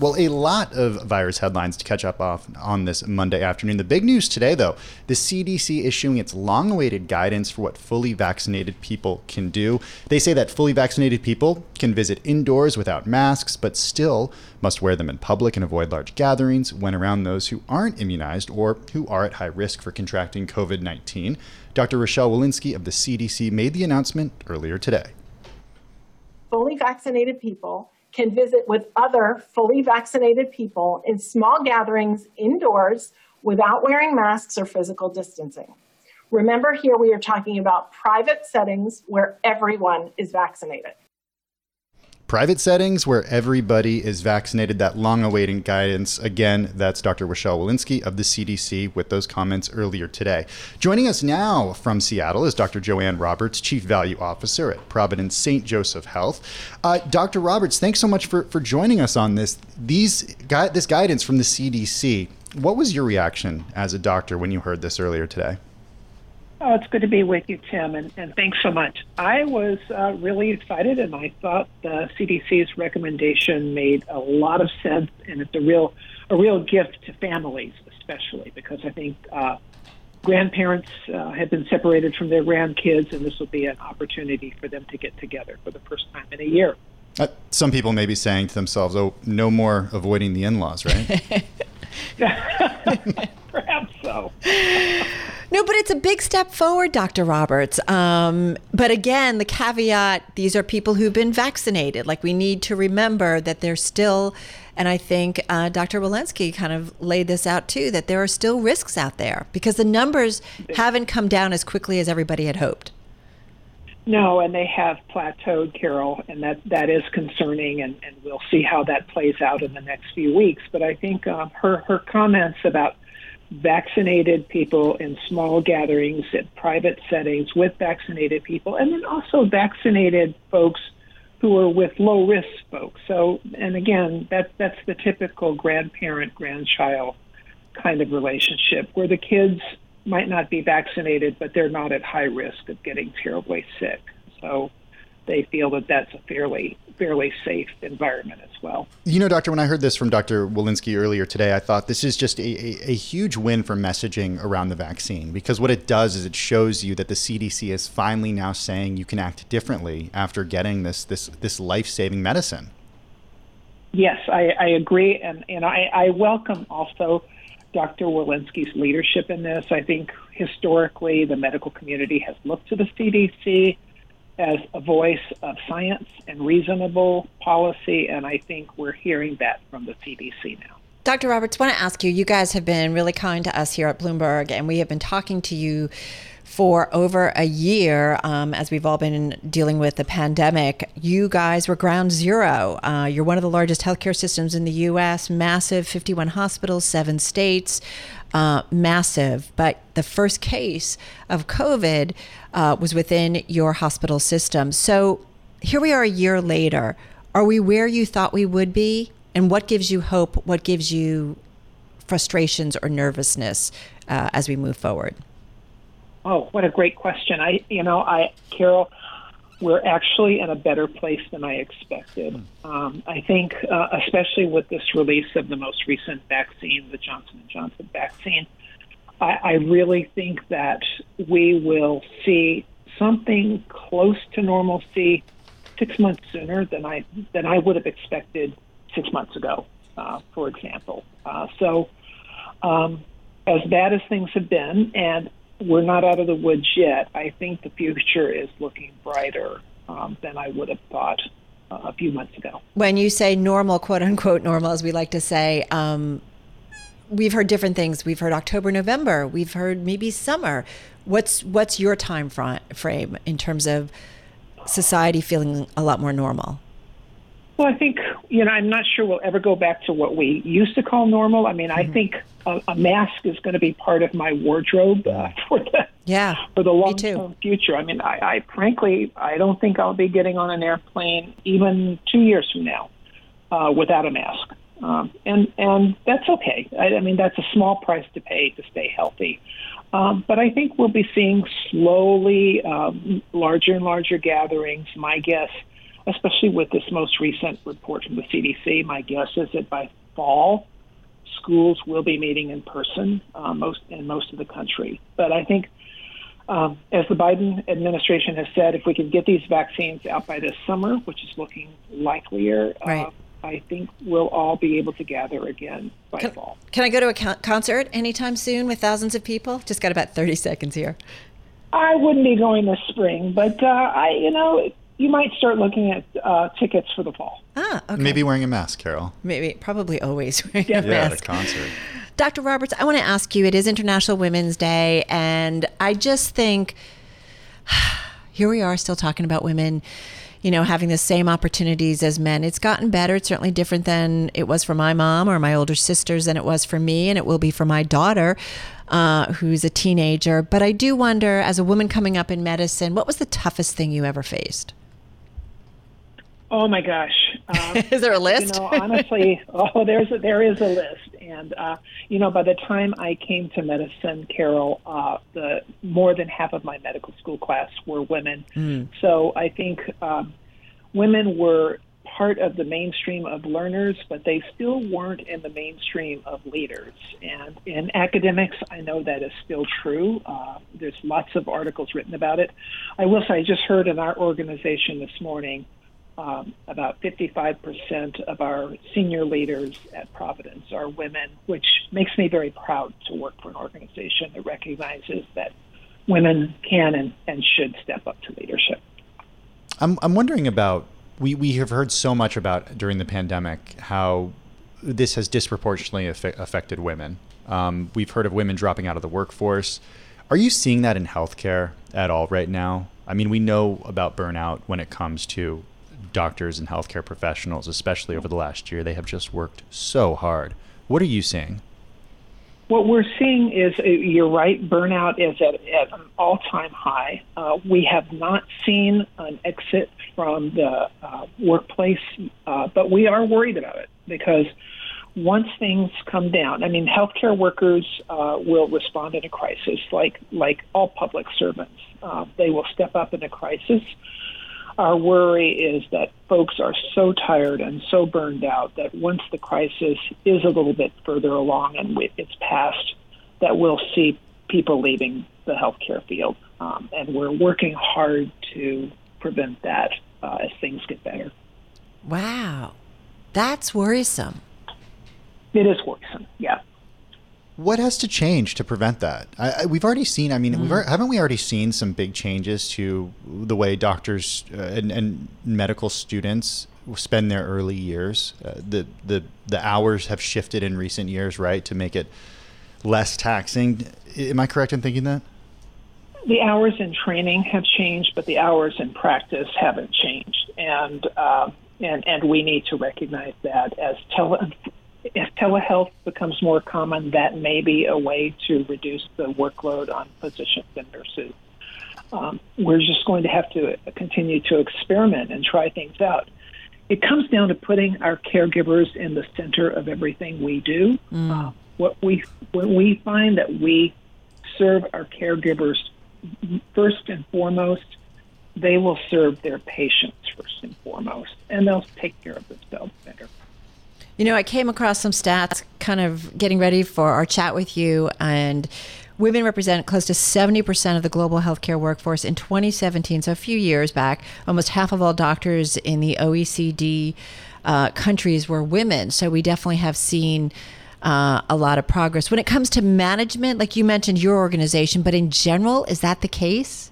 Well, a lot of virus headlines to catch up off on this Monday afternoon. The big news today, though, the CDC issuing its long awaited guidance for what fully vaccinated people can do. They say that fully vaccinated people can visit indoors without masks, but still must wear them in public and avoid large gatherings when around those who aren't immunized or who are at high risk for contracting COVID 19. Dr. Rochelle Walensky of the CDC made the announcement earlier today. Fully vaccinated people can visit with other fully vaccinated people in small gatherings indoors without wearing masks or physical distancing. Remember, here we are talking about private settings where everyone is vaccinated private settings where everybody is vaccinated, that long awaited guidance. Again, that's Dr. Rochelle Walensky of the CDC with those comments earlier today. Joining us now from Seattle is Dr. Joanne Roberts, Chief Value Officer at Providence St. Joseph Health. Uh, Dr. Roberts, thanks so much for, for joining us on this. These this guidance from the CDC. What was your reaction as a doctor when you heard this earlier today? Oh, it's good to be with you, Tim, and, and thanks so much. I was uh, really excited, and I thought the CDC's recommendation made a lot of sense, and it's a real a real gift to families, especially because I think uh, grandparents uh, have been separated from their grandkids, and this will be an opportunity for them to get together for the first time in a year. Uh, some people may be saying to themselves, "Oh, no more avoiding the in-laws," right? Perhaps so. No, but it's a big step forward, Dr. Roberts. Um, but again, the caveat these are people who've been vaccinated. Like, we need to remember that there's still, and I think uh, Dr. Walensky kind of laid this out too, that there are still risks out there because the numbers haven't come down as quickly as everybody had hoped. No, and they have plateaued, Carol, and that, that is concerning, and, and we'll see how that plays out in the next few weeks. But I think um, her, her comments about vaccinated people in small gatherings at private settings with vaccinated people, and then also vaccinated folks who are with low risk folks. So, and again, that that's the typical grandparent grandchild kind of relationship where the kids might not be vaccinated, but they're not at high risk of getting terribly sick. So, they feel that that's a fairly fairly safe environment as well. You know, Doctor, when I heard this from Dr. Walensky earlier today, I thought this is just a, a, a, huge win for messaging around the vaccine because what it does is it shows you that the CDC is finally now saying you can act differently after getting this this this life saving medicine. Yes, I, I agree, and and I, I welcome also. Dr. Walensky's leadership in this. I think historically the medical community has looked to the CDC as a voice of science and reasonable policy, and I think we're hearing that from the CDC now. Dr. Roberts, I want to ask you you guys have been really kind to us here at Bloomberg, and we have been talking to you for over a year um, as we've all been dealing with the pandemic. You guys were ground zero. Uh, you're one of the largest healthcare systems in the U.S., massive 51 hospitals, seven states, uh, massive. But the first case of COVID uh, was within your hospital system. So here we are a year later. Are we where you thought we would be? And what gives you hope? What gives you frustrations or nervousness uh, as we move forward? Oh, what a great question. I, you know, I, Carol, we're actually in a better place than I expected. Hmm. Um, I think, uh, especially with this release of the most recent vaccine, the Johnson and Johnson vaccine, I, I really think that we will see something close to normalcy six months sooner than I than I would have expected six months ago, uh, for example. Uh, so, um, as bad as things have been, and we're not out of the woods yet. I think the future is looking brighter um, than I would have thought uh, a few months ago. When you say normal, quote unquote normal, as we like to say, um, we've heard different things. We've heard October, November. We've heard maybe summer. What's what's your time frame in terms of society feeling a lot more normal? Well, I think, you know, I'm not sure we'll ever go back to what we used to call normal. I mean, mm-hmm. I think a, a, mask is going to be part of my wardrobe uh, for the yeah for the long term future. I mean, I, I frankly, I don't think I'll be getting on an airplane even two years from now uh, without a mask, um, and and that's okay. I, I mean, that's a small price to pay to stay healthy. Um, but I think we'll be seeing slowly um, larger and larger gatherings. My guess especially with this most recent report from the CDC. My guess is that by fall, schools will be meeting in person uh, most in most of the country. But I think, um, as the Biden administration has said, if we can get these vaccines out by this summer, which is looking likelier, uh, right. uh, I think we'll all be able to gather again by can, fall. Can I go to a concert anytime soon with thousands of people? Just got about 30 seconds here. I wouldn't be going this spring, but uh, I, you know, you might start looking at uh, tickets for the fall. Ah, okay. Maybe wearing a mask, Carol. Maybe, probably always wearing yeah. a mask. Yeah, at a concert. Dr. Roberts, I want to ask you. It is International Women's Day, and I just think here we are, still talking about women. You know, having the same opportunities as men. It's gotten better. It's certainly different than it was for my mom or my older sisters than it was for me, and it will be for my daughter. Uh, who's a teenager. But I do wonder, as a woman coming up in medicine, what was the toughest thing you ever faced? Oh my gosh! Um, is there a list? You know, honestly, oh, there's a, there is a list, and uh, you know, by the time I came to medicine, Carol, uh, the more than half of my medical school class were women. Mm. So I think um, women were part of the mainstream of learners, but they still weren't in the mainstream of leaders. And in academics, I know that is still true. Uh, there's lots of articles written about it. I will say, I just heard in our organization this morning um, about 55% of our senior leaders at Providence are women, which makes me very proud to work for an organization that recognizes that women can and, and should step up to leadership. I'm, I'm wondering about, we, we have heard so much about during the pandemic how this has disproportionately affected women. Um, we've heard of women dropping out of the workforce. Are you seeing that in healthcare at all right now? I mean, we know about burnout when it comes to doctors and healthcare professionals, especially over the last year. They have just worked so hard. What are you seeing? What we're seeing is, uh, you're right, burnout is at, at an all time high. Uh, we have not seen an exit from the uh, workplace, uh, but we are worried about it because once things come down, I mean, healthcare workers uh, will respond in a crisis like, like all public servants. Uh, they will step up in a crisis our worry is that folks are so tired and so burned out that once the crisis is a little bit further along and it's passed, that we'll see people leaving the healthcare field. Um, and we're working hard to prevent that uh, as things get better. Wow. That's worrisome. It is worrisome, yeah. What has to change to prevent that? I, I, we've already seen. I mean, mm. we've haven't we already seen some big changes to the way doctors uh, and, and, medical students spend their early years. Uh, the the the hours have shifted in recent years, right, to make it less taxing. Am I correct in thinking that? The hours in training have changed, but the hours in practice haven't changed, and uh, and and we need to recognize that as tele if telehealth becomes more common, that may be a way to reduce the workload on physicians and nurses. Um, we're just going to have to continue to experiment and try things out. It comes down to putting our caregivers in the center of everything we do. Mm. Uh, what we when we find that we serve our caregivers first and foremost, they will serve their patients first and foremost, and they'll take care of themselves better. You know, I came across some stats kind of getting ready for our chat with you, and women represent close to 70% of the global healthcare workforce in 2017. So, a few years back, almost half of all doctors in the OECD uh, countries were women. So, we definitely have seen. Uh, a lot of progress when it comes to management, like you mentioned, your organization, but in general, is that the case?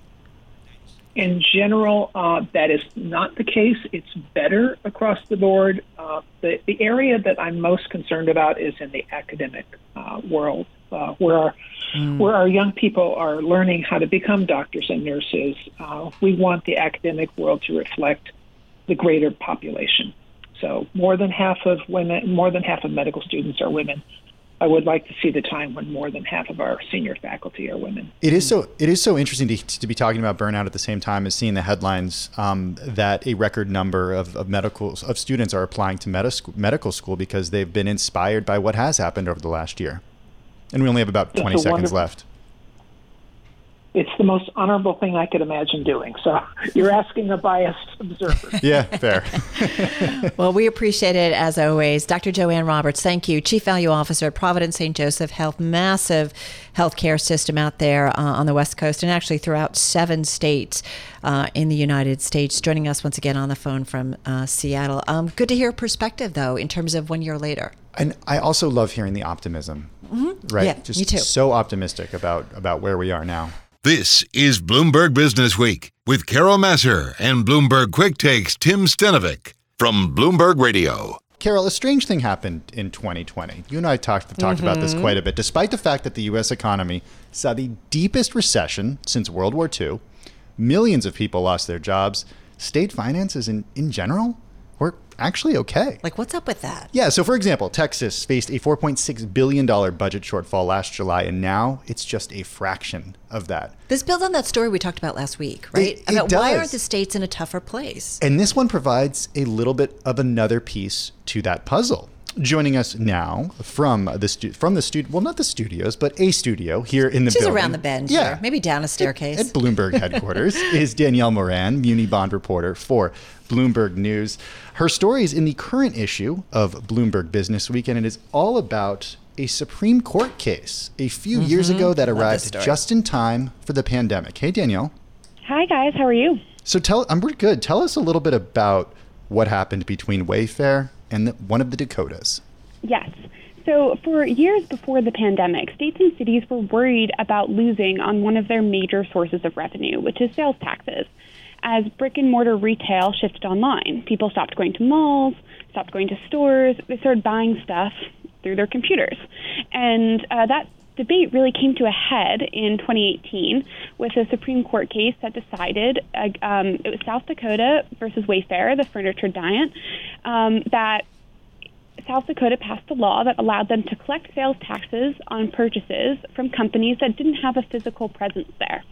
In general, uh, that is not the case. It's better across the board. Uh, the, the area that I'm most concerned about is in the academic uh, world, uh, where our, mm. where our young people are learning how to become doctors and nurses. Uh, we want the academic world to reflect the greater population. So more than half of women, more than half of medical students are women. I would like to see the time when more than half of our senior faculty are women. It is so it is so interesting to, to be talking about burnout at the same time as seeing the headlines um, that a record number of, of medical of students are applying to med- medical school because they've been inspired by what has happened over the last year. And we only have about 20 seconds left it's the most honorable thing I could imagine doing. So you're asking a biased observer. yeah, fair. well, we appreciate it as always. Dr. Joanne Roberts, thank you. Chief Value Officer at Providence St. Joseph Health, massive healthcare system out there uh, on the West Coast and actually throughout seven states uh, in the United States, joining us once again on the phone from uh, Seattle. Um, good to hear perspective, though, in terms of one year later. And I also love hearing the optimism. Mm-hmm. Right. Yeah, Just me too. so optimistic about about where we are now. This is Bloomberg Business Week with Carol Massar and Bloomberg Quick Takes Tim Stenovec from Bloomberg Radio. Carol, a strange thing happened in 2020. You and I talked talked mm-hmm. about this mm-hmm. quite a bit. Despite the fact that the U.S. economy saw the deepest recession since World War II, millions of people lost their jobs. State finances, in, in general, were actually okay. Like, what's up with that? Yeah. So, for example, Texas faced a $4.6 billion budget shortfall last July, and now it's just a fraction of that. This builds on that story we talked about last week, right? It, it about does. why aren't the states in a tougher place? And this one provides a little bit of another piece to that puzzle. Joining us now from the stu- from the studio, well, not the studios, but a studio here in the She's building. around the bend. Yeah, here. maybe down a staircase at, at Bloomberg headquarters is Danielle Moran, Muni Bond reporter for Bloomberg News. Her story is in the current issue of Bloomberg Business Week, and it is all about a Supreme Court case a few mm-hmm. years ago that arrived just in time for the pandemic. Hey, Danielle. Hi, guys. How are you? So tell, I'm pretty good. Tell us a little bit about what happened between Wayfair and the, one of the Dakotas. Yes. So, for years before the pandemic, states and cities were worried about losing on one of their major sources of revenue, which is sales taxes as brick and mortar retail shifted online. People stopped going to malls, stopped going to stores, they started buying stuff through their computers. And uh, that debate really came to a head in 2018 with a Supreme Court case that decided uh, um, it was South Dakota versus Wayfair, the furniture giant, um, that South Dakota passed a law that allowed them to collect sales taxes on purchases from companies that didn't have a physical presence there.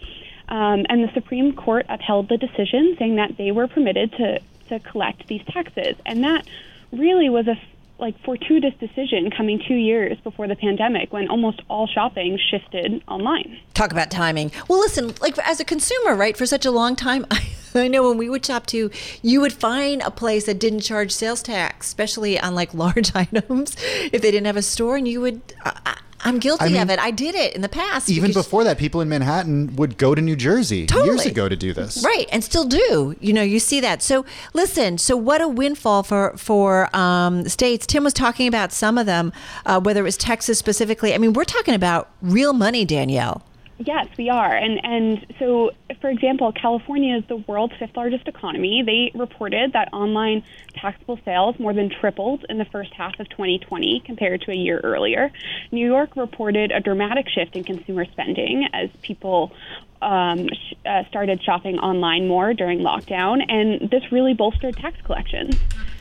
Um, and the Supreme Court upheld the decision, saying that they were permitted to, to collect these taxes. And that really was a like fortuitous decision coming two years before the pandemic when almost all shopping shifted online. Talk about timing. Well, listen, like as a consumer, right, for such a long time, I, I know when we would shop too, you would find a place that didn't charge sales tax, especially on like large items if they didn't have a store, and you would. I, I'm guilty I mean, of it. I did it in the past. Even before that, people in Manhattan would go to New Jersey totally. years ago to do this. Right, and still do. You know, you see that. So listen. So what a windfall for for um, states. Tim was talking about some of them, uh, whether it was Texas specifically. I mean, we're talking about real money, Danielle. Yes, we are. And and so for example, California is the world's fifth largest economy. They reported that online taxable sales more than tripled in the first half of 2020 compared to a year earlier. New York reported a dramatic shift in consumer spending as people um, sh- uh, started shopping online more during lockdown, and this really bolstered tax collections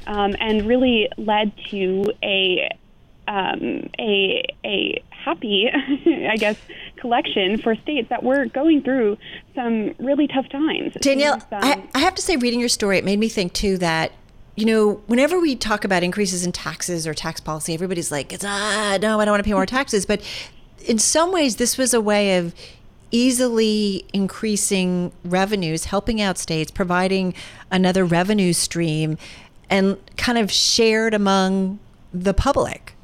um, and really led to a um, a a happy, I guess, collection for states that were going through some really tough times. Danielle, I, I have to say, reading your story, it made me think too that you know, whenever we talk about increases in taxes or tax policy, everybody's like, "It's ah, no, I don't want to pay more taxes." But in some ways, this was a way of easily increasing revenues, helping out states, providing another revenue stream, and kind of shared among the public.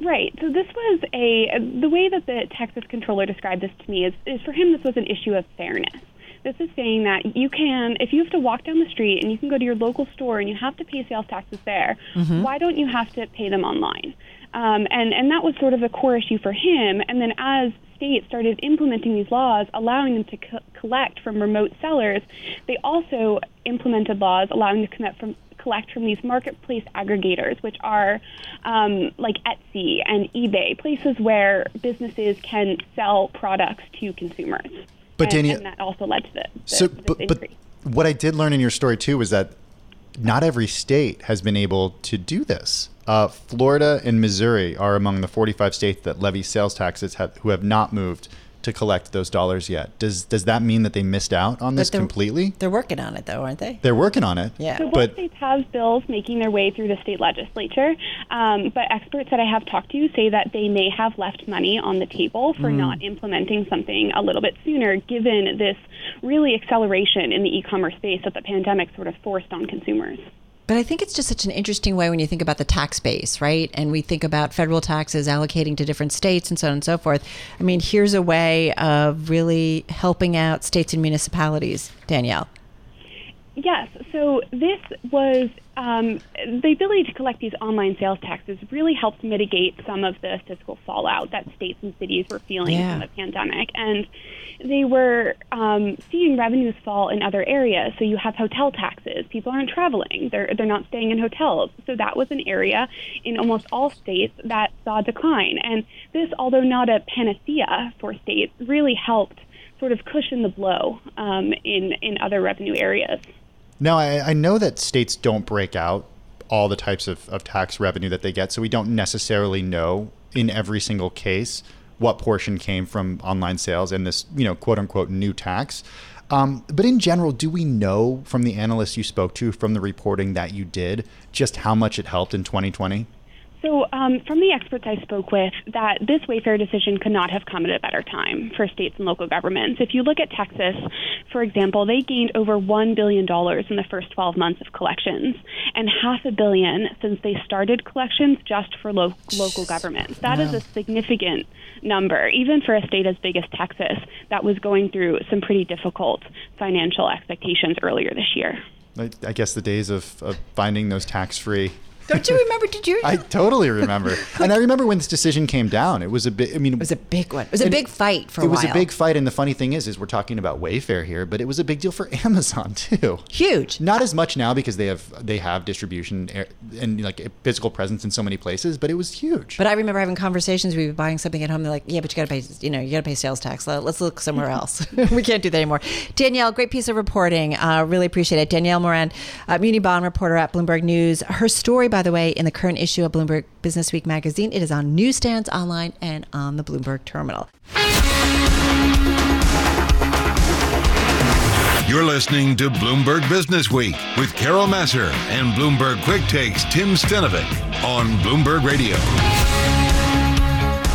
Right. So this was a the way that the Texas controller described this to me is, is for him this was an issue of fairness. This is saying that you can, if you have to walk down the street and you can go to your local store and you have to pay sales taxes there, mm-hmm. why don't you have to pay them online? Um, and and that was sort of the core issue for him. And then as states started implementing these laws, allowing them to co- collect from remote sellers, they also implemented laws allowing them to collect from collect from these marketplace aggregators, which are um, like Etsy and eBay, places where businesses can sell products to consumers. But and, and that also led to the, so, but, but what I did learn in your story too was that not every state has been able to do this. Uh, Florida and Missouri are among the 45 states that levy sales taxes have, who have not moved to collect those dollars yet. Does does that mean that they missed out on this completely? They're working on it, though, aren't they? They're working on it. Yeah. So both But states have bills making their way through the state legislature, um, but experts that I have talked to say that they may have left money on the table for not implementing something a little bit sooner, given this really acceleration in the e-commerce space that the pandemic sort of forced on consumers. But I think it's just such an interesting way when you think about the tax base, right? And we think about federal taxes allocating to different states and so on and so forth. I mean, here's a way of really helping out states and municipalities, Danielle. Yes. So this was um, the ability to collect these online sales taxes really helped mitigate some of the fiscal fallout that states and cities were feeling Yeah. from the pandemic, and they were um, seeing revenues fall in other areas. So you have hotel taxes; people aren't traveling; they're they're not staying in hotels. So that was an area in almost all states that saw decline. And this, although not a panacea for states, really helped sort of cushion the blow um, in in other revenue areas. Now, I, I know that states don't break out all the types of, of tax revenue that they get, so we don't necessarily know in every single case what portion came from online sales and this, you know, quote unquote new tax. Um, but in general, do we know from the analysts you spoke to, from the reporting that you did, just how much it helped in 2020? So, um, from the experts I spoke with, that this Wayfair decision could not have come at a better time for states and local governments. If you look at Texas, for example, they gained over $1 billion in the first 12 months of collections and half a billion since they started collections just for lo- local governments. That is a significant number, even for a state as big as Texas that was going through some pretty difficult financial expectations earlier this year. I, I guess the days of, of finding those tax free Don't you remember? Did you? I totally remember, and I remember when this decision came down. It was a bit. I mean, it was a big one. It was a big fight for a it was a big fight, and the funny thing is, is we're talking about Wayfair here, but it was a big deal for Amazon too. huge. Not as much now because they have they have distribution and like a physical presence in so many places, but it was huge. But I remember having conversations. We were buying something at home. They're like, "Yeah, but you got to pay. You know, you got to pay sales tax. Let- Let's look somewhere else. we can't do that anymore." Danielle, great piece of reporting. Uh, really appreciate it. Danielle Moran, uh, Muni Bond reporter at Bloomberg News. Her story, by the way, in the current issue of Bloomberg Business Week magazine. It is on newsstands, online, and on the Bloomberg terminal. You're listening to Bloomberg Business Week with Carol Massar and Bloomberg Quick Takes Tim Stenovec on Bloomberg Radio.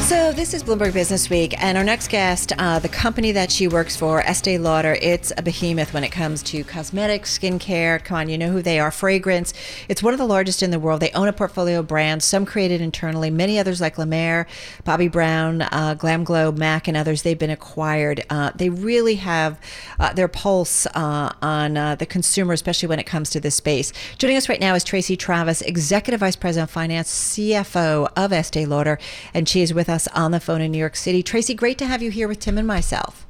So this is Bloomberg Business Week, and our next guest, uh, the company that she works for, Estee Lauder, it's a behemoth when it comes to cosmetics, skincare. Come on, you know who they are. Fragrance. It's one of the largest in the world. They own a portfolio of brands, some created internally, many others like La Mer, Bobbi Brown, uh, Glam Glow, Mac, and others. They've been acquired. Uh, they really have uh, their pulse uh, on uh, the consumer, especially when it comes to this space. Joining us right now is Tracey Travis, Executive Vice President of Finance, CFO of Estee Lauder, and she is with on the phone in New York City. Tracey, great to have you here with Tim and myself.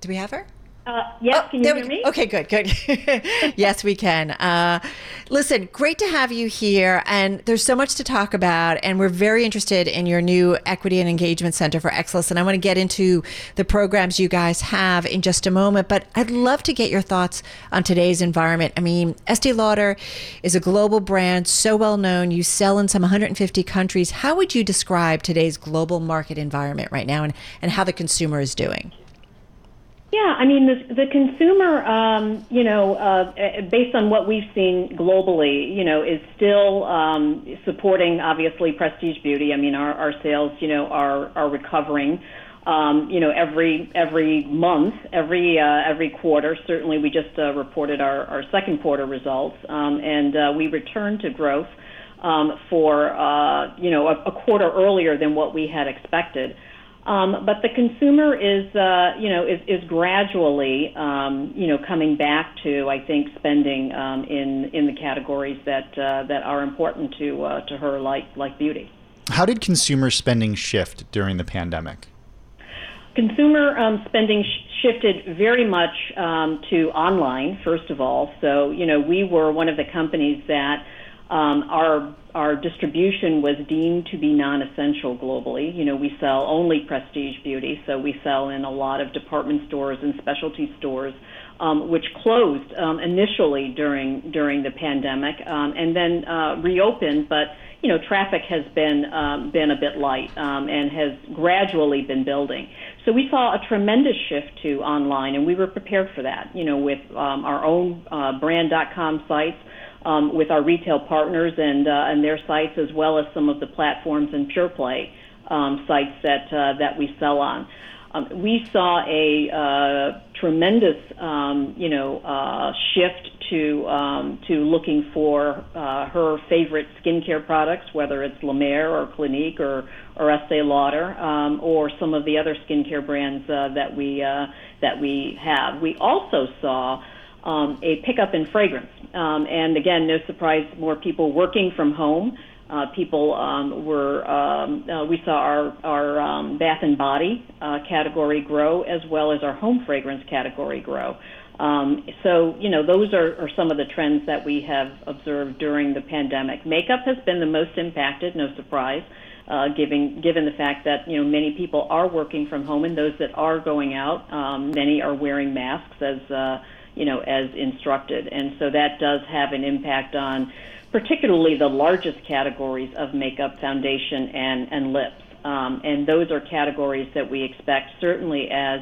Do we have her? Uh, yes, can you hear we- me? Okay, good, good. yes, we can. Uh, listen, great to have you here. And there's so much to talk about. And we're very interested in your new Equity and Engagement Center for Excellence. And I want to get into the programs you guys have in just a moment. But I'd love to get your thoughts on today's environment. I mean, Estee Lauder is a global brand, so well known. You sell in some 150 countries. How would you describe today's global market environment right now and, and how the consumer is doing? Yeah, I mean, the, the consumer, um, you know, uh, eh, based on what we've seen globally, you know, is still um, supporting obviously prestige beauty. I mean, our, our sales, you know, are are recovering. Um, you know, every every month, every uh, every quarter. Certainly, we just uh, reported our, our second quarter results, um, and uh, we returned to growth um, for uh, you know a, a quarter earlier than what we had expected. Um, but the consumer is, uh, you know, is, is gradually, um, you know, coming back to, I think, spending um, in in the categories that uh, that are important to uh, to her, like like beauty. How did consumer spending shift during the pandemic? Consumer um, spending sh- shifted very much um, to online, first of all. So, you know, we were one of the companies that Um, our our distribution was deemed to be non-essential globally. You know, we sell only prestige beauty, so we sell in a lot of department stores and specialty stores, um, which closed um, initially during during the pandemic um, and then uh, reopened, but you know, traffic has been um, been a bit light um, and has gradually been building. So we saw a tremendous shift to online, and we were prepared for that. You know, with um, our own uh, brand.com sites, um, with our retail partners and uh, and their sites, as well as some of the platforms and pure play um, sites that uh, that we sell on. Um, we saw a uh, tremendous, um, you know, uh, shift to um, to looking for uh, her favorite skincare products, whether it's La Mer or Clinique or or Estee Lauder um, or some of the other skincare brands uh, that we that we have. We also saw um, a pickup in fragrance, um, and again, no surprise, more people working from home. Uh, people um, were um, uh, we saw our our um, bath and body uh, category grow as well as our home fragrance category grow. Um, so, you know, those are, are some of the trends that we have observed during the pandemic. Makeup has been the most impacted, no surprise, uh, given given the fact that you know many people are working from home, and those that are going out, um, many are wearing masks as uh, you know as instructed, and so that does have an impact on particularly the largest categories of makeup, foundation, and and lips, um, and those are categories that we expect certainly as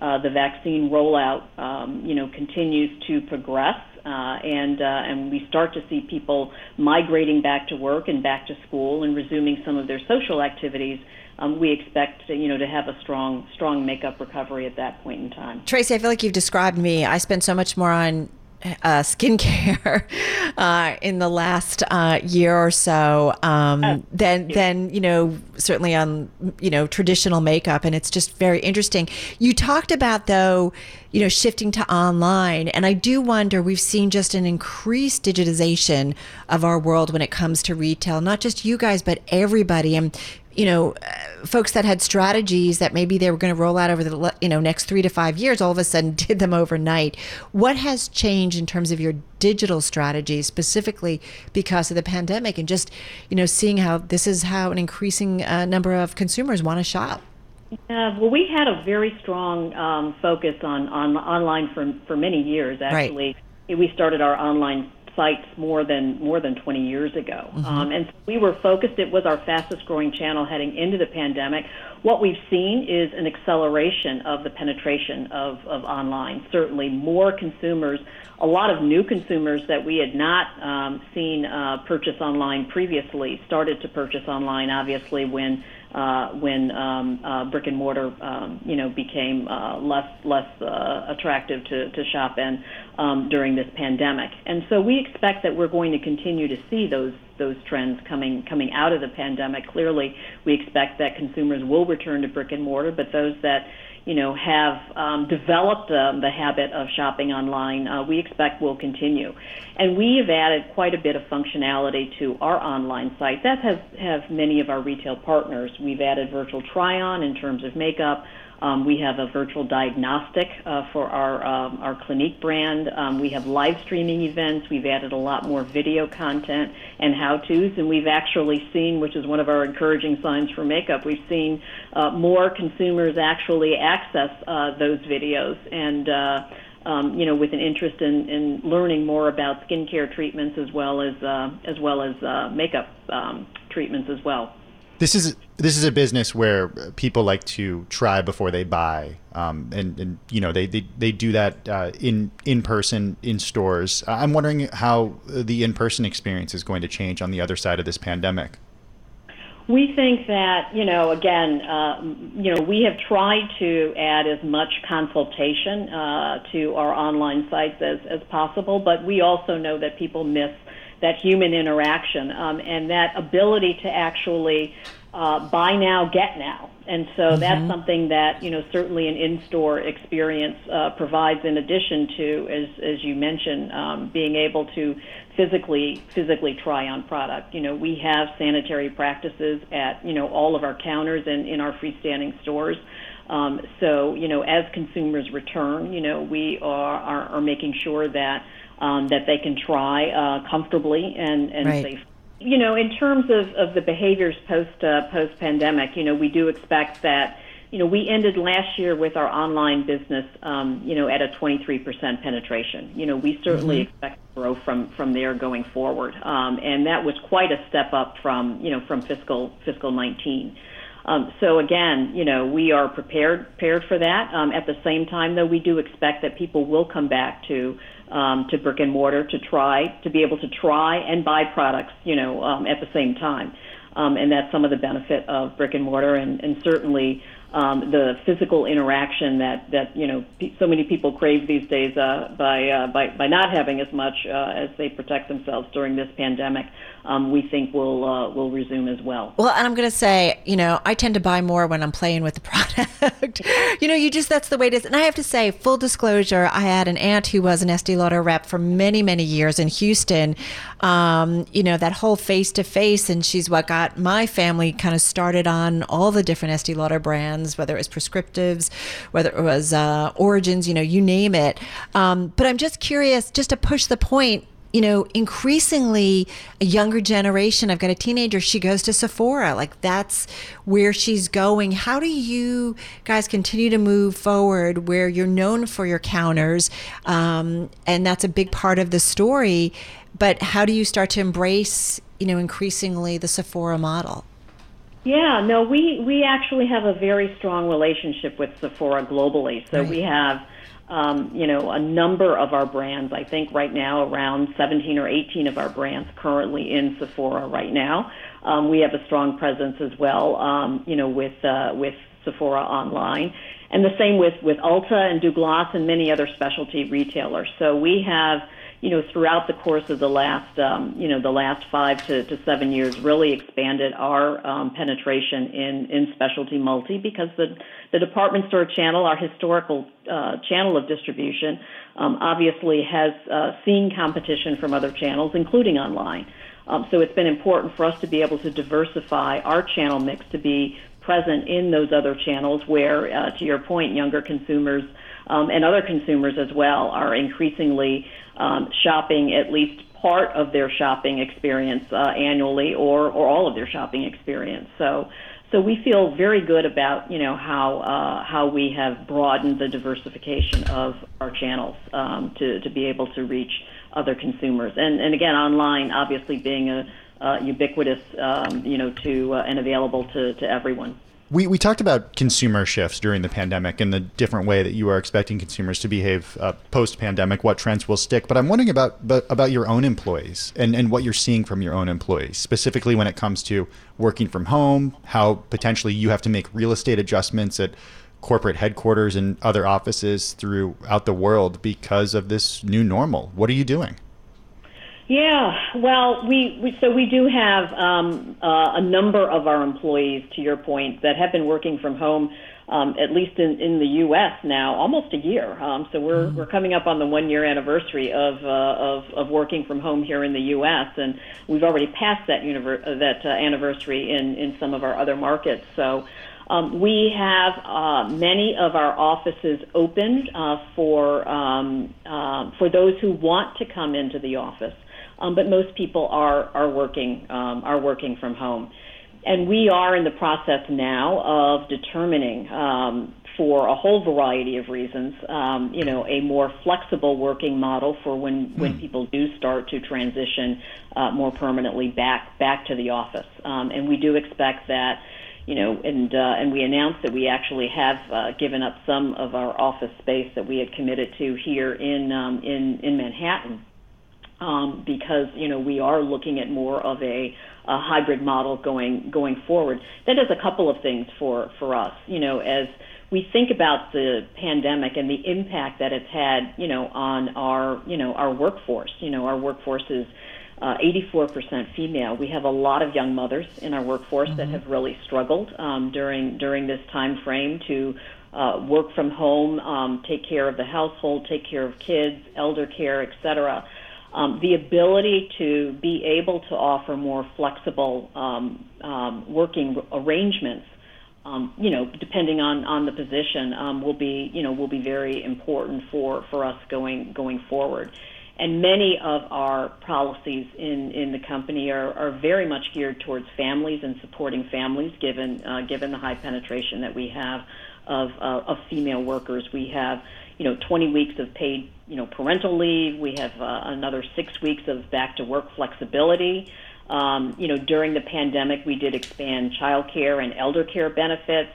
uh, the vaccine rollout, um, you know, continues to progress, uh, and uh, and we start to see people migrating back to work and back to school and resuming some of their social activities. Um, we expect, you know, to have a strong, strong makeup recovery at that point in time. Tracey, I feel like you've described me. I spend so much more on uh, skincare uh, in the last uh, year or so um, uh, than than you know certainly on you know traditional makeup, and it's just very interesting. You talked about though, you know, shifting to online, and I do wonder we've seen just an increased digitization of our world when it comes to retail, not just you guys, but everybody. And you know, uh, folks that had strategies that maybe they were going to roll out over the you know next three to five years, all of a sudden did them overnight. What has changed in terms of your digital strategy, specifically because of the pandemic, and just you know seeing how this is how an increasing uh, number of consumers want to shop? Yeah, well, we had a very strong um, focus on, on online for for many years. Actually, right. we started our online sites more than more than 20 years ago. Mm-hmm. Um, and so we were focused. It was our fastest growing channel heading into the pandemic. What we've seen is an acceleration of the penetration of, of online. Certainly, more consumers, a lot of new consumers that we had not um, seen uh, purchase online previously, started to purchase online. Obviously, when uh, when um, uh, brick and mortar, um, you know, became uh, less less uh, attractive to, to shop in um, during this pandemic. And so we expect that we're going to continue to see those those trends coming coming out of the pandemic. Clearly, we expect that consumers will return to brick and mortar, but those that you know, have um, developed the habit of shopping online, uh, we expect will continue. And we have added quite a bit of functionality to our online site. That has have many of our retail partners. We've added virtual try-on in terms of makeup. Um, we have a virtual diagnostic uh, for our um, our Clinique brand. Um, we have live streaming events. We've added a lot more video content and how-tos, and we've actually seen, which is one of our encouraging signs for makeup, we've seen uh, more consumers actually access uh, those videos and. Uh, um, you know, with an interest in, in learning more about skincare treatments as well as uh, as well as uh, makeup um, treatments as well. This is this is a business where people like to try before they buy, um, and, and you know they, they, they do that uh, in in person in stores. I'm wondering how the in person experience is going to change on the other side of this pandemic. We think that you know again, uh, you know we have tried to add as much consultation uh, to our online sites as as possible, but we also know that people miss that human interaction um, and that ability to actually uh, buy now, get now. And so mm-hmm. that's something that you know certainly an in-store experience uh, provides. In addition to, as as you mentioned, um, being able to physically physically try on product. You know, we have sanitary practices at you know all of our counters and in our freestanding stores. Um, so, you know, as consumers return, you know, we are, are, are making sure that um, that they can try uh, comfortably and, and Right. safely. You know, in terms of, of the behaviors post uh, post pandemic, you know, we do expect that. You know, we ended last year with our online business, um, you know, at a 23% penetration. You know, we certainly expect to grow from from there going forward, um, and that was quite a step up from you know from fiscal fiscal 19. Um, so again, you know, we are prepared prepared for that. Um, at the same time, though, we do expect that people will come back to um, to brick and mortar to try to be able to try and buy products, you know, um, at the same time. Um, and that's some of the benefit of brick and mortar, and, and certainly um, the physical interaction that that you know so many people crave these days uh, by, uh, by by not having as much uh, as they protect themselves during this pandemic. Um, we think will uh, will resume as well. Well, and I'm going to say, you know, I tend to buy more when I'm playing with the product. you know, you just, that's the way it is. And I have to say, full disclosure, I had an aunt who was an Estee Lauder rep for many, many years in Houston. Um, you know, that whole face to face. And she's what got my family kind of started on all the different Estee Lauder brands, whether it was prescriptives, whether it was uh, origins, you know, you name it. Um, but I'm just curious, just to push the point, you know, increasingly a younger generation. I've got a teenager, she goes to Sephora. Like that's where she's going. How do you guys continue to move forward where you're known for your counters? Um, and that's a big part of the story. But how do you start to embrace, you know, increasingly the Sephora model? Yeah, no, we, we actually have a very strong relationship with Sephora globally. So Right. we have, um, you know, a number of our brands. I think right now around 17 or 18 of our brands currently in Sephora right now. Um, we have a strong presence as well, um, you know, with uh, with Sephora online, and the same with with Ulta and Douglas and many other specialty retailers. So we have you know, throughout the course of the last, um, you know, the last five to, to seven years, really expanded our um, penetration in, in specialty multi because the, the department store channel, our historical uh, channel of distribution, um, obviously has uh, seen competition from other channels, including online. Um, so it's been important for us to be able to diversify our channel mix to be present in those other channels where, uh, to your point, younger consumers um, and other consumers as well are increasingly um, shopping at least part of their shopping experience uh, annually or, or all of their shopping experience. So, so we feel very good about you know how uh, how we have broadened the diversification of our channels um, to to be able to reach other consumers. And and again, online obviously being a uh, ubiquitous, um, you know, to uh, and available to, to everyone. We, we talked about consumer shifts during the pandemic and the different way that you are expecting consumers to behave uh, post pandemic, what trends will stick. But I'm wondering about but about your own employees and, and what you're seeing from your own employees, specifically when it comes to working from home, how potentially you have to make real estate adjustments at corporate headquarters and other offices throughout the world because of this new normal. What are you doing? Yeah, well, we, we so we do have um, uh, a number of our employees, to your point, that have been working from home, um, at least in, in the U.S. now, almost a year. Um, so we're we're coming up on the one year anniversary of, uh, of of working from home here in the U.S. and we've already passed that univer- uh, that uh, anniversary in in some of our other markets. So. Um, we have uh, many of our offices open uh, for um, uh, for those who want to come into the office, um, but most people are are working um, are working from home, and we are in the process now of determining. Um, for a whole variety of reasons, um, you know, a more flexible working model for when, when people do start to transition uh, more permanently back back to the office, um, and we do expect that you know, and uh, and we announced that we actually have uh, given up some of our office space that we had committed to here in um, in in Manhattan, um, because you know we are looking at more of a, a hybrid model going going forward. That does a couple of things for for us, you know, as we think about the pandemic and the impact that it's had, you know, on our you know our workforce. You know, our workforce is uh, 84% female. We have a lot of young mothers in our workforce that have really struggled um, during during this time frame to uh, work from home, um, take care of the household, take care of kids, elder care, et cetera. Um, the ability to be able to offer more flexible um, um, working arrangements um, you know, depending on, on the position, um, will be, you know, will be very important for, for us going going forward. And many of our policies in, in the company are, are very much geared towards families and supporting families, given uh, given the high penetration that we have of uh, of female workers. We have, you know, 20 weeks of paid, you know, parental leave. We have uh, another six weeks of back to work flexibility. Um, you know, during the pandemic, we did expand child care and elder care benefits.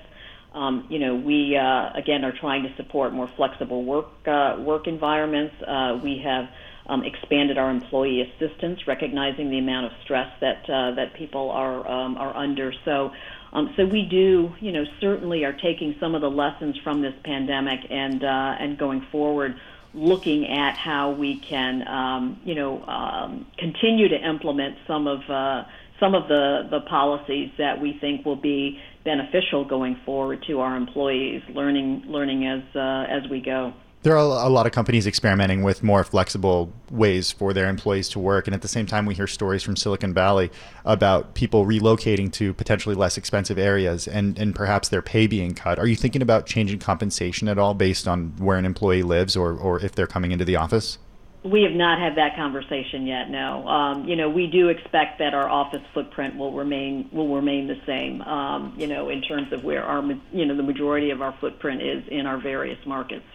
Um, you know, we uh, again are trying to support more flexible work uh, work environments. Uh, we have um, expanded our employee assistance, recognizing the amount of stress that uh, that people are um, are under. So, um, so we do, you know, certainly are taking some of the lessons from this pandemic and uh, and going forward looking at how we can, um, you know, um, continue to implement some of uh, some of the, the policies that we think will be beneficial going forward to our employees, learning learning as uh, as we go there are a lot of companies experimenting with more flexible ways for their employees to work. And at the same time, we hear stories from Silicon Valley about people relocating to potentially less expensive areas and, and perhaps their pay being cut. Are you thinking about changing compensation at all based on where an employee lives or, or if they're coming into the office? We have not had that conversation yet. No, um, you know, we do expect that our office footprint will remain will remain the same. Um, you know, in terms of where our you know the majority of our footprint is in our various markets.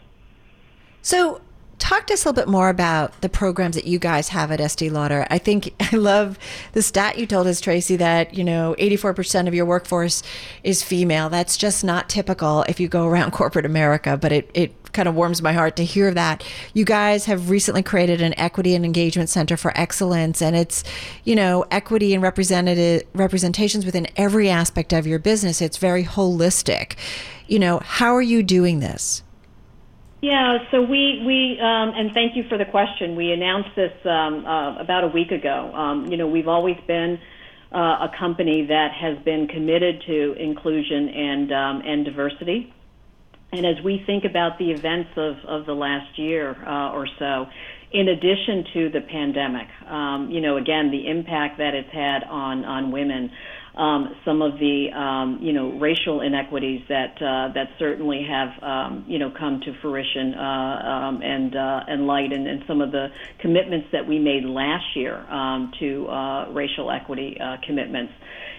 So, talk to us a little bit more about the programs that you guys have at Estee Lauder. I think I love the stat you told us, Tracey, that you know 84% of your workforce is female. That's just not typical if you go around corporate America, but it it kind of warms my heart to hear that. You guys have recently created an equity and engagement center for excellence and it's, you know, equity and represented representations within every aspect of your business. It's very holistic. You know, how are you doing this? Yeah, so we, we um, and thank you for the question. We announced this um, uh, about a week ago. Um, you know, we've always been uh, a company that has been committed to inclusion and, um, and diversity. And as we think about the events of, of the last year uh, or so, in addition to the pandemic, um, you know, again, the impact that it's had on, on women, um, some of the um, you know racial inequities that uh, that certainly have um, you know come to fruition uh, um, and uh, and light, and, and some of the commitments that we made last year um, to uh, racial equity uh, commitments.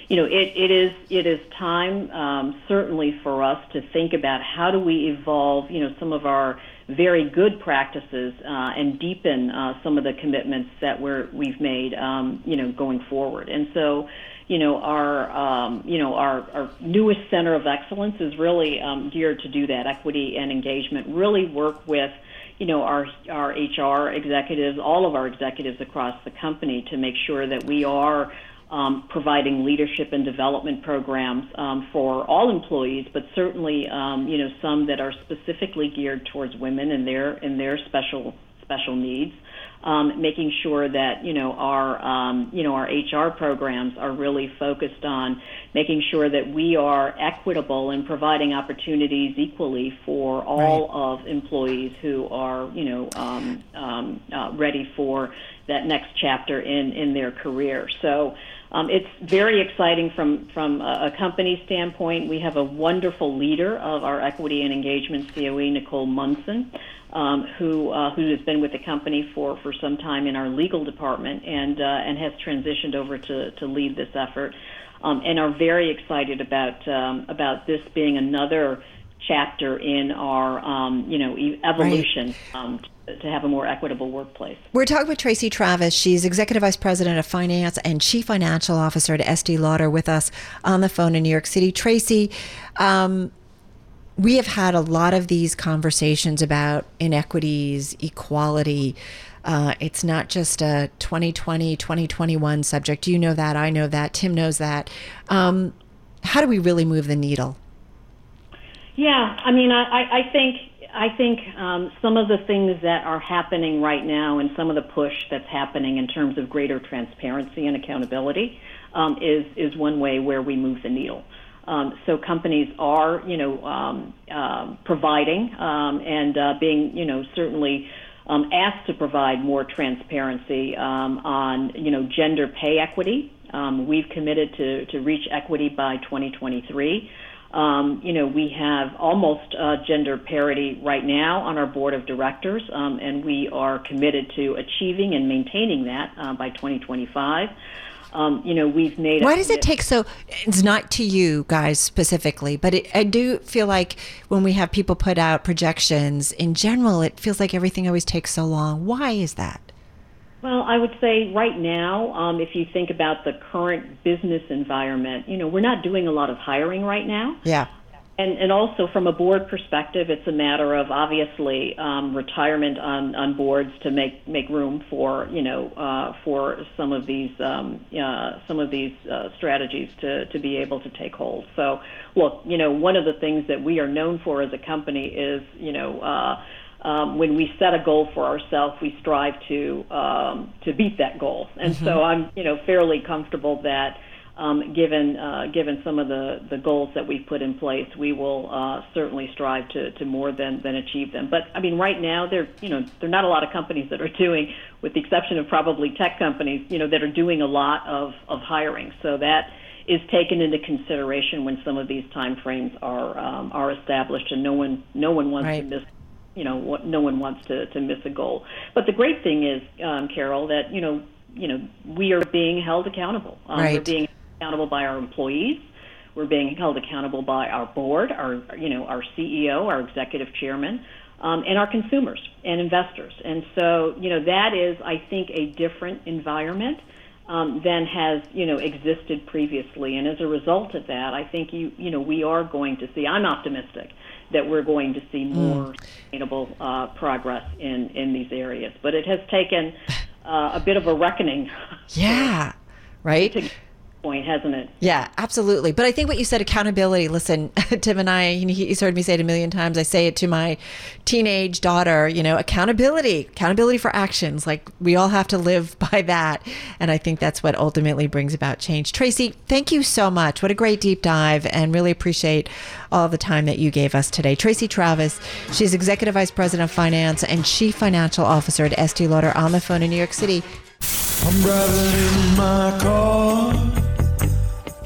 You know, it, it is it is time um, certainly for us to think about how do we evolve. You know, some of our very good practices uh, and deepen uh, some of the commitments that we're we've made. Um, you know, going forward, and so you know, our, um, you know, our, our newest center of excellence is really um, geared to do that, equity and engagement, really work with, you know, our, our HR executives, all of our executives across the company to make sure that we are um, providing leadership and development programs um, for all employees, but certainly, um, you know, some that are specifically geared towards women and their and their special special needs um, making sure that you know our um, you know our HR programs are really focused on making sure that we are equitable and providing opportunities equally for all right. of employees who are you know um, um, uh, ready for that next chapter in in their career. So. Um, it's very exciting from, from a, a, company standpoint. We have a wonderful leader of our equity and engagement COE, Nicole Munson, um, who uh, who has been with the company for, for some time in our legal department and uh, and has transitioned over to, to lead this effort, um, and are very excited about um, about this being another chapter in our um, you know evolution. Right. To have a more equitable workplace. We're talking with Tracey Travis. She's Executive Vice President of Finance and Chief Financial Officer at Estee Lauder with us on the phone in New York City. Tracey, um, we have had a lot of these conversations about inequities, equality. Uh, it's not just a 2020, 2021 subject. You know that. I know that. Tim knows that. Um, how do we really move the needle? Yeah, I mean, I, I think I think um, some of the things that are happening right now, and some of the push that's happening in terms of greater transparency and accountability, um, is is one way where we move the needle. Um, so companies are, you know, uh, providing um, and uh, being, you know, certainly asked to provide more transparency on, you know, gender pay equity. We've committed to, to reach equity by 2023. Um, you know, we have almost uh, gender parity right now on our board of directors, um, and we are committed to achieving and maintaining that uh, by 2025. Um, you know, we've made. Why does it take so? It's not to you guys specifically, but it, I do feel like when we have people put out projections in general, it feels like everything always takes so long. Why is that? Well, I would say right now, um, if you think about the current business environment, you know, we're not doing a lot of hiring right now. Yeah. And, and also from a board perspective, it's a matter of obviously um, retirement on, on boards to make, make room for you know uh, for some of these um, uh, some of these uh, strategies to, to be able to take hold. So look, you know one of the things that we are known for as a company is you know uh, um, when we set a goal for ourselves, we strive to um, to beat that goal. And mm-hmm. so I'm you know fairly comfortable that um, given uh, given some of the, the goals that we've put in place, we will uh, certainly strive to, to more than, than achieve them. But I mean, right now there you know there are not a lot of companies that are doing, with the exception of probably tech companies, you know, that are doing a lot of, of hiring. So that is taken into consideration when some of these timeframes are um, are established, and no one no one wants right. to miss you know no one wants to, to miss a goal. But the great thing is, um, Carol, that you know you know we are being held accountable. Um, right. We're being accountable by our employees. We're being held accountable by our board, our you know our CEO, our executive chairman, um, and our consumers and investors. And so you know that is, I think, a different environment. Um, than has you know existed previously, and as a result of that, I think you you know we are going to see. I'm optimistic that we're going to see more mm. sustainable uh, progress in in these areas. But it has taken uh, a bit of a reckoning. Yeah, right. To, point, hasn't it? Yeah, absolutely. But I think what you said, accountability. Listen, Tim and I, he's heard me say it a million times. I say it to my teenage daughter. You know, accountability, accountability for actions. Like we all have to live by that, and I think that's what ultimately brings about change. Tracey, thank you so much. What a great deep dive, and really appreciate all the time that you gave us today. Tracey Travis, she's executive vice president of finance and chief financial officer at Estee Lauder on the phone in New York City. I'm driving in my car.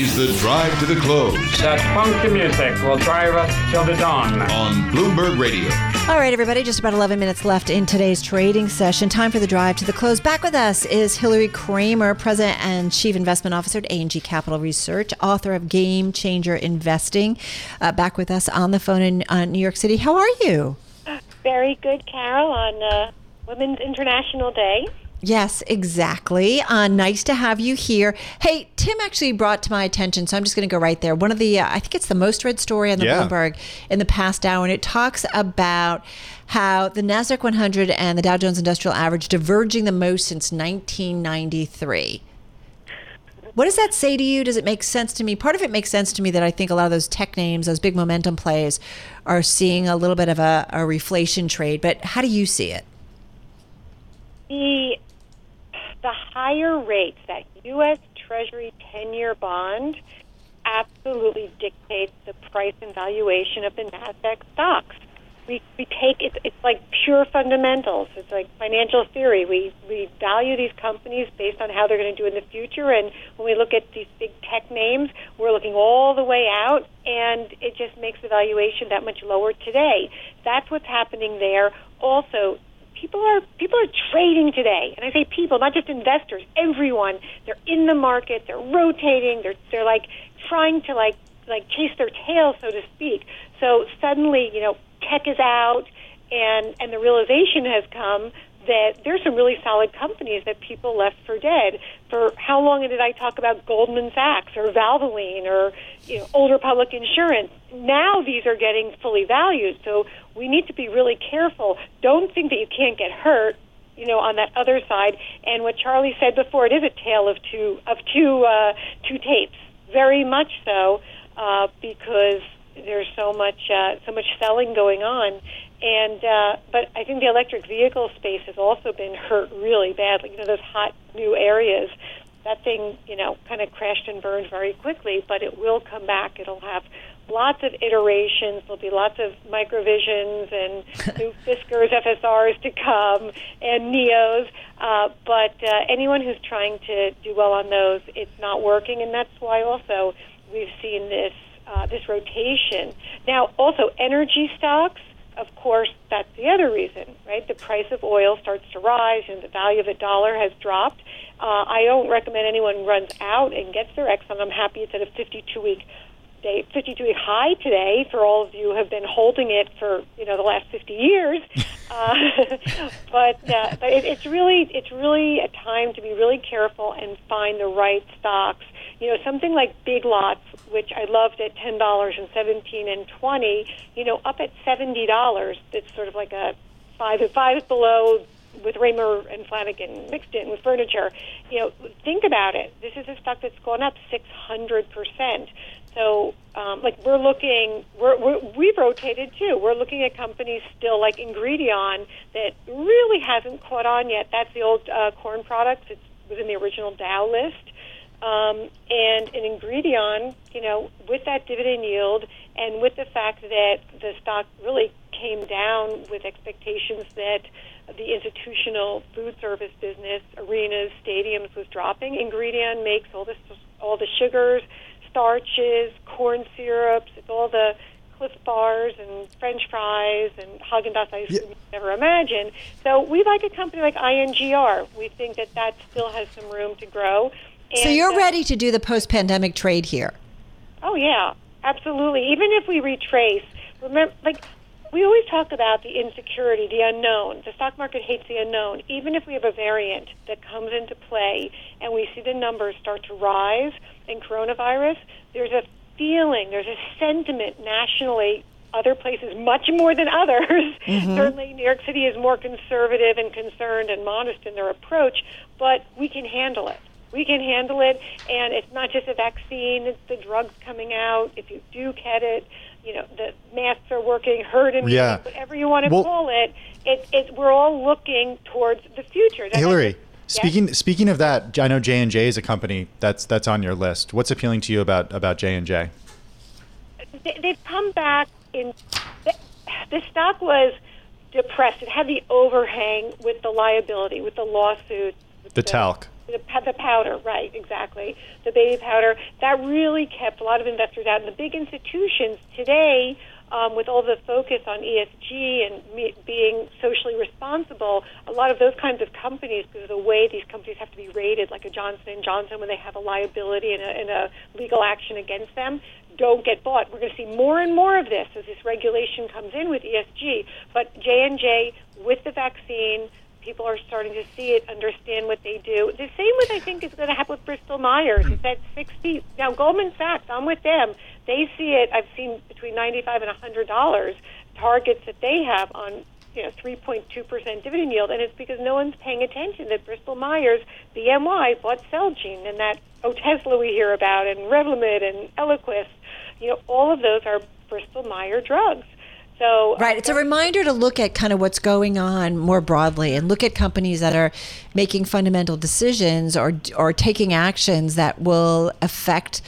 is the drive to the close. That funky music will drive us till the dawn. On Bloomberg Radio. All right, everybody, just about 11 minutes left in today's trading session. Time for the drive to the close. Back with us is Hilary Kramer, President and Chief Investment Officer at A&G Capital Research, author of Game Changer Investing. Uh, back with us on the phone in uh, New York City. How are you? Very good, Carol, on uh, Women's International Day. Yes, exactly. Uh, nice to have you here. Hey, Tim actually brought to my attention, so I'm just going to go right there. One of the, uh, I think it's the most read story on the yeah. Bloomberg in the past hour, and it talks about how the Nasdaq 100 and the Dow Jones Industrial Average diverging the most since 1993. What does that say to you? Does it make sense to me? Part of it makes sense to me that I think a lot of those tech names, those big momentum plays, are seeing a little bit of a, a reflation trade. But how do you see it? The the higher rates, that U.S. Treasury 10 year bond, absolutely dictates the price and valuation of the NASDAQ stocks. We, we take it, it's like pure fundamentals. It's like financial theory. We, we value these companies based on how they're going to do in the future. And when we look at these big tech names, we're looking all the way out, and it just makes the valuation that much lower today. That's what's happening there. Also, people are people are trading today, and I say people, not just investors. Everyone, they're in the market, they're rotating, they're they're like trying to like like chase their tail, so to speak. So suddenly, you know, tech is out, and and the realization has come that there's some really solid companies that people left for dead. For how long did I talk about Goldman Sachs or Valvoline or you know, Old Republic Insurance? Now these are getting fully valued. So we need to be really careful. Don't think that you can't get hurt. You know, on that other side, and what Charlie said before, it is a tale of two of two uh, two tapes. Very much so, uh, because there's so much uh, so much selling going on, and uh, but I think the electric vehicle space has also been hurt really badly. You know, those hot new areas. That thing, you know, kind of crashed and burned very quickly, but it will come back. It'll have lots of iterations. There'll be lots of MicroVisions and new Fiskers, FSRs to come, and NIOs. Uh, but uh, anyone who's trying to do well on those, it's not working, and that's why also we've seen this uh, this rotation. Now, also energy stocks. Of course, that's the other reason, right? The price of oil starts to rise, and the value of the dollar has dropped. Uh, I don't recommend anyone runs out and gets their Exxon. I'm happy it's at a 52 week day 52 week high today for all of you who have been holding it for you know the last 50 years uh, but uh, but it, it's really it's really a time to be really careful and find the right stocks you know something like big lots which I loved at ten dollars and seventeen and twenty you know up at seventy dollars it's sort of like a five and five below with Raymour and Flanigan mixed in with furniture, you know, think about it. This is a stock that's gone up 600%. So, um, like we're looking, we're, we're, we've rotated too. We're looking at companies still like Ingredion that really hasn't caught on yet. That's the old uh, corn products. It was in the original Dow list. Um, and an ingredient, you know, with that dividend yield and with the fact that the stock really came down with expectations that the institutional food service business, arenas, stadiums was dropping. Ingredion makes all this, all the sugars, starches, corn syrups. It's all the Clif bars and French fries and Haagen Dazs ice cream yeah. you never imagine. So we like a company like INGR. We think that that still has some room to grow. And, so you're uh, ready to do the post-pandemic trade here? Oh yeah, absolutely. Even if we retrace, remember, like we always talk about the insecurity, the unknown. The stock market hates the unknown. Even if we have a variant that comes into play and we see the numbers start to rise in coronavirus, there's a feeling, there's a sentiment nationally, other places much more than others. Mm-hmm. Certainly, New York City is more conservative and concerned and modest in their approach, but we can handle it. We can handle it, and it's not just a vaccine, it's the drugs coming out. If you do get it, you know the masks are working, herd immunity, yeah. whatever you want to well, call it. It, it. We're all looking towards the future. Hilary, speaking speaking of that, I know J and J is a company that's that's on your list. What's appealing to you about about J and J? They've come back in. The stock was depressed. It had the overhang with the liability, with the lawsuit. The, the talc the, the powder, right, exactly. The baby powder. That really kept a lot of investors out. And the big institutions today, um, with all the focus on ESG and me, being socially responsible, a lot of those kinds of companies, because of the way these companies have to be rated, like a Johnson & Johnson when they have a liability and a, and a legal action against them, don't get bought. We're going to see more and more of this as this regulation comes in with ESG. But J&J, with the vaccine, people are starting to see it, understand what they do. The same with I think is going to happen with Bristol Myers. It's at sixty now. Goldman Sachs, I'm with them. They see it. I've seen between ninety-five and a hundred dollars targets that they have on you know 3.2 percent dividend yield, and it's because no one's paying attention that Bristol Myers, BMY, bought Celgene, and that Otezla we hear about, and Revlimid and Eliquis. You know, all of those are Bristol Myers drugs. So right, it's a uh, reminder to look at kind of what's going on more broadly and look at companies that are making fundamental decisions or or taking actions that will affect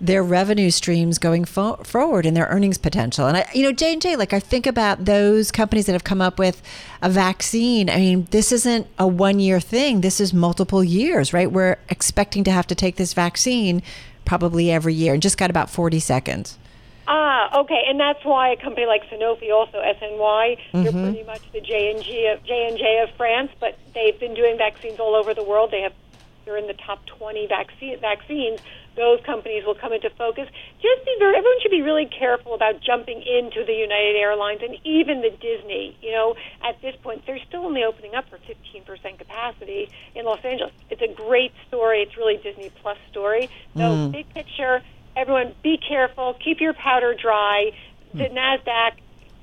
their revenue streams going fo- forward and their earnings potential. And I, you know, J and J, like I think about those companies that have come up with a vaccine. I mean, this isn't a one year thing. This is multiple years, right? We're expecting to have to take this vaccine probably every year, and just got about forty seconds. Ah, okay, and that's why a company like Sanofi, also SNY, mm-hmm. they're pretty much the J and J of J and J of France, but they've been doing vaccines all over the world. They have they're in the top 20 vaccine, vaccines. Those companies will come into focus. Just be very, everyone should be really careful about jumping into the United Airlines and even the Disney. You know, at this point, they're still only opening up for 15% capacity in Los Angeles. It's a great story. It's really Disney Plus story. So, mm. big picture, everyone be careful, keep your powder dry. The hmm. NASDAQ,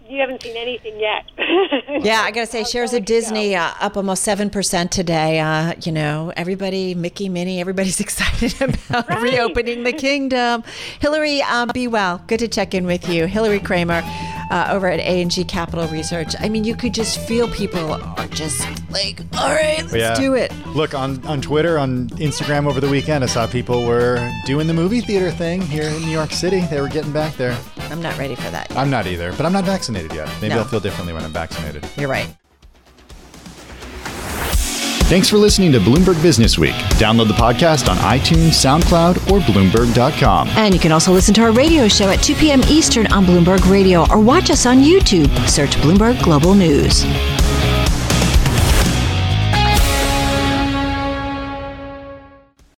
you haven't seen anything yet. yeah, I got to say, shares of Disney uh, up almost 7% today. Uh, you know, everybody, Mickey, Minnie, everybody's excited about right. reopening the kingdom. Hilary, um, be well. Good to check in with you. Hilary Kramer uh, over at A&G Capital Research. I mean, you could just feel people are just like, all right, let's yeah. do it. Look, on, on Twitter, on Instagram over the weekend, I saw people were doing the movie theater thing here in New York City. They were getting back there. I'm not ready for that. Yet. I'm not either, but I'm not vaccinated yet. Maybe no. I'll feel differently when I'm vaccinated. You're right. Thanks for listening to Bloomberg Business Week. Download the podcast on iTunes, SoundCloud, or Bloomberg.com. And you can also listen to our radio show at 2 p.m. Eastern on Bloomberg Radio or watch us on YouTube. Search Bloomberg Global News.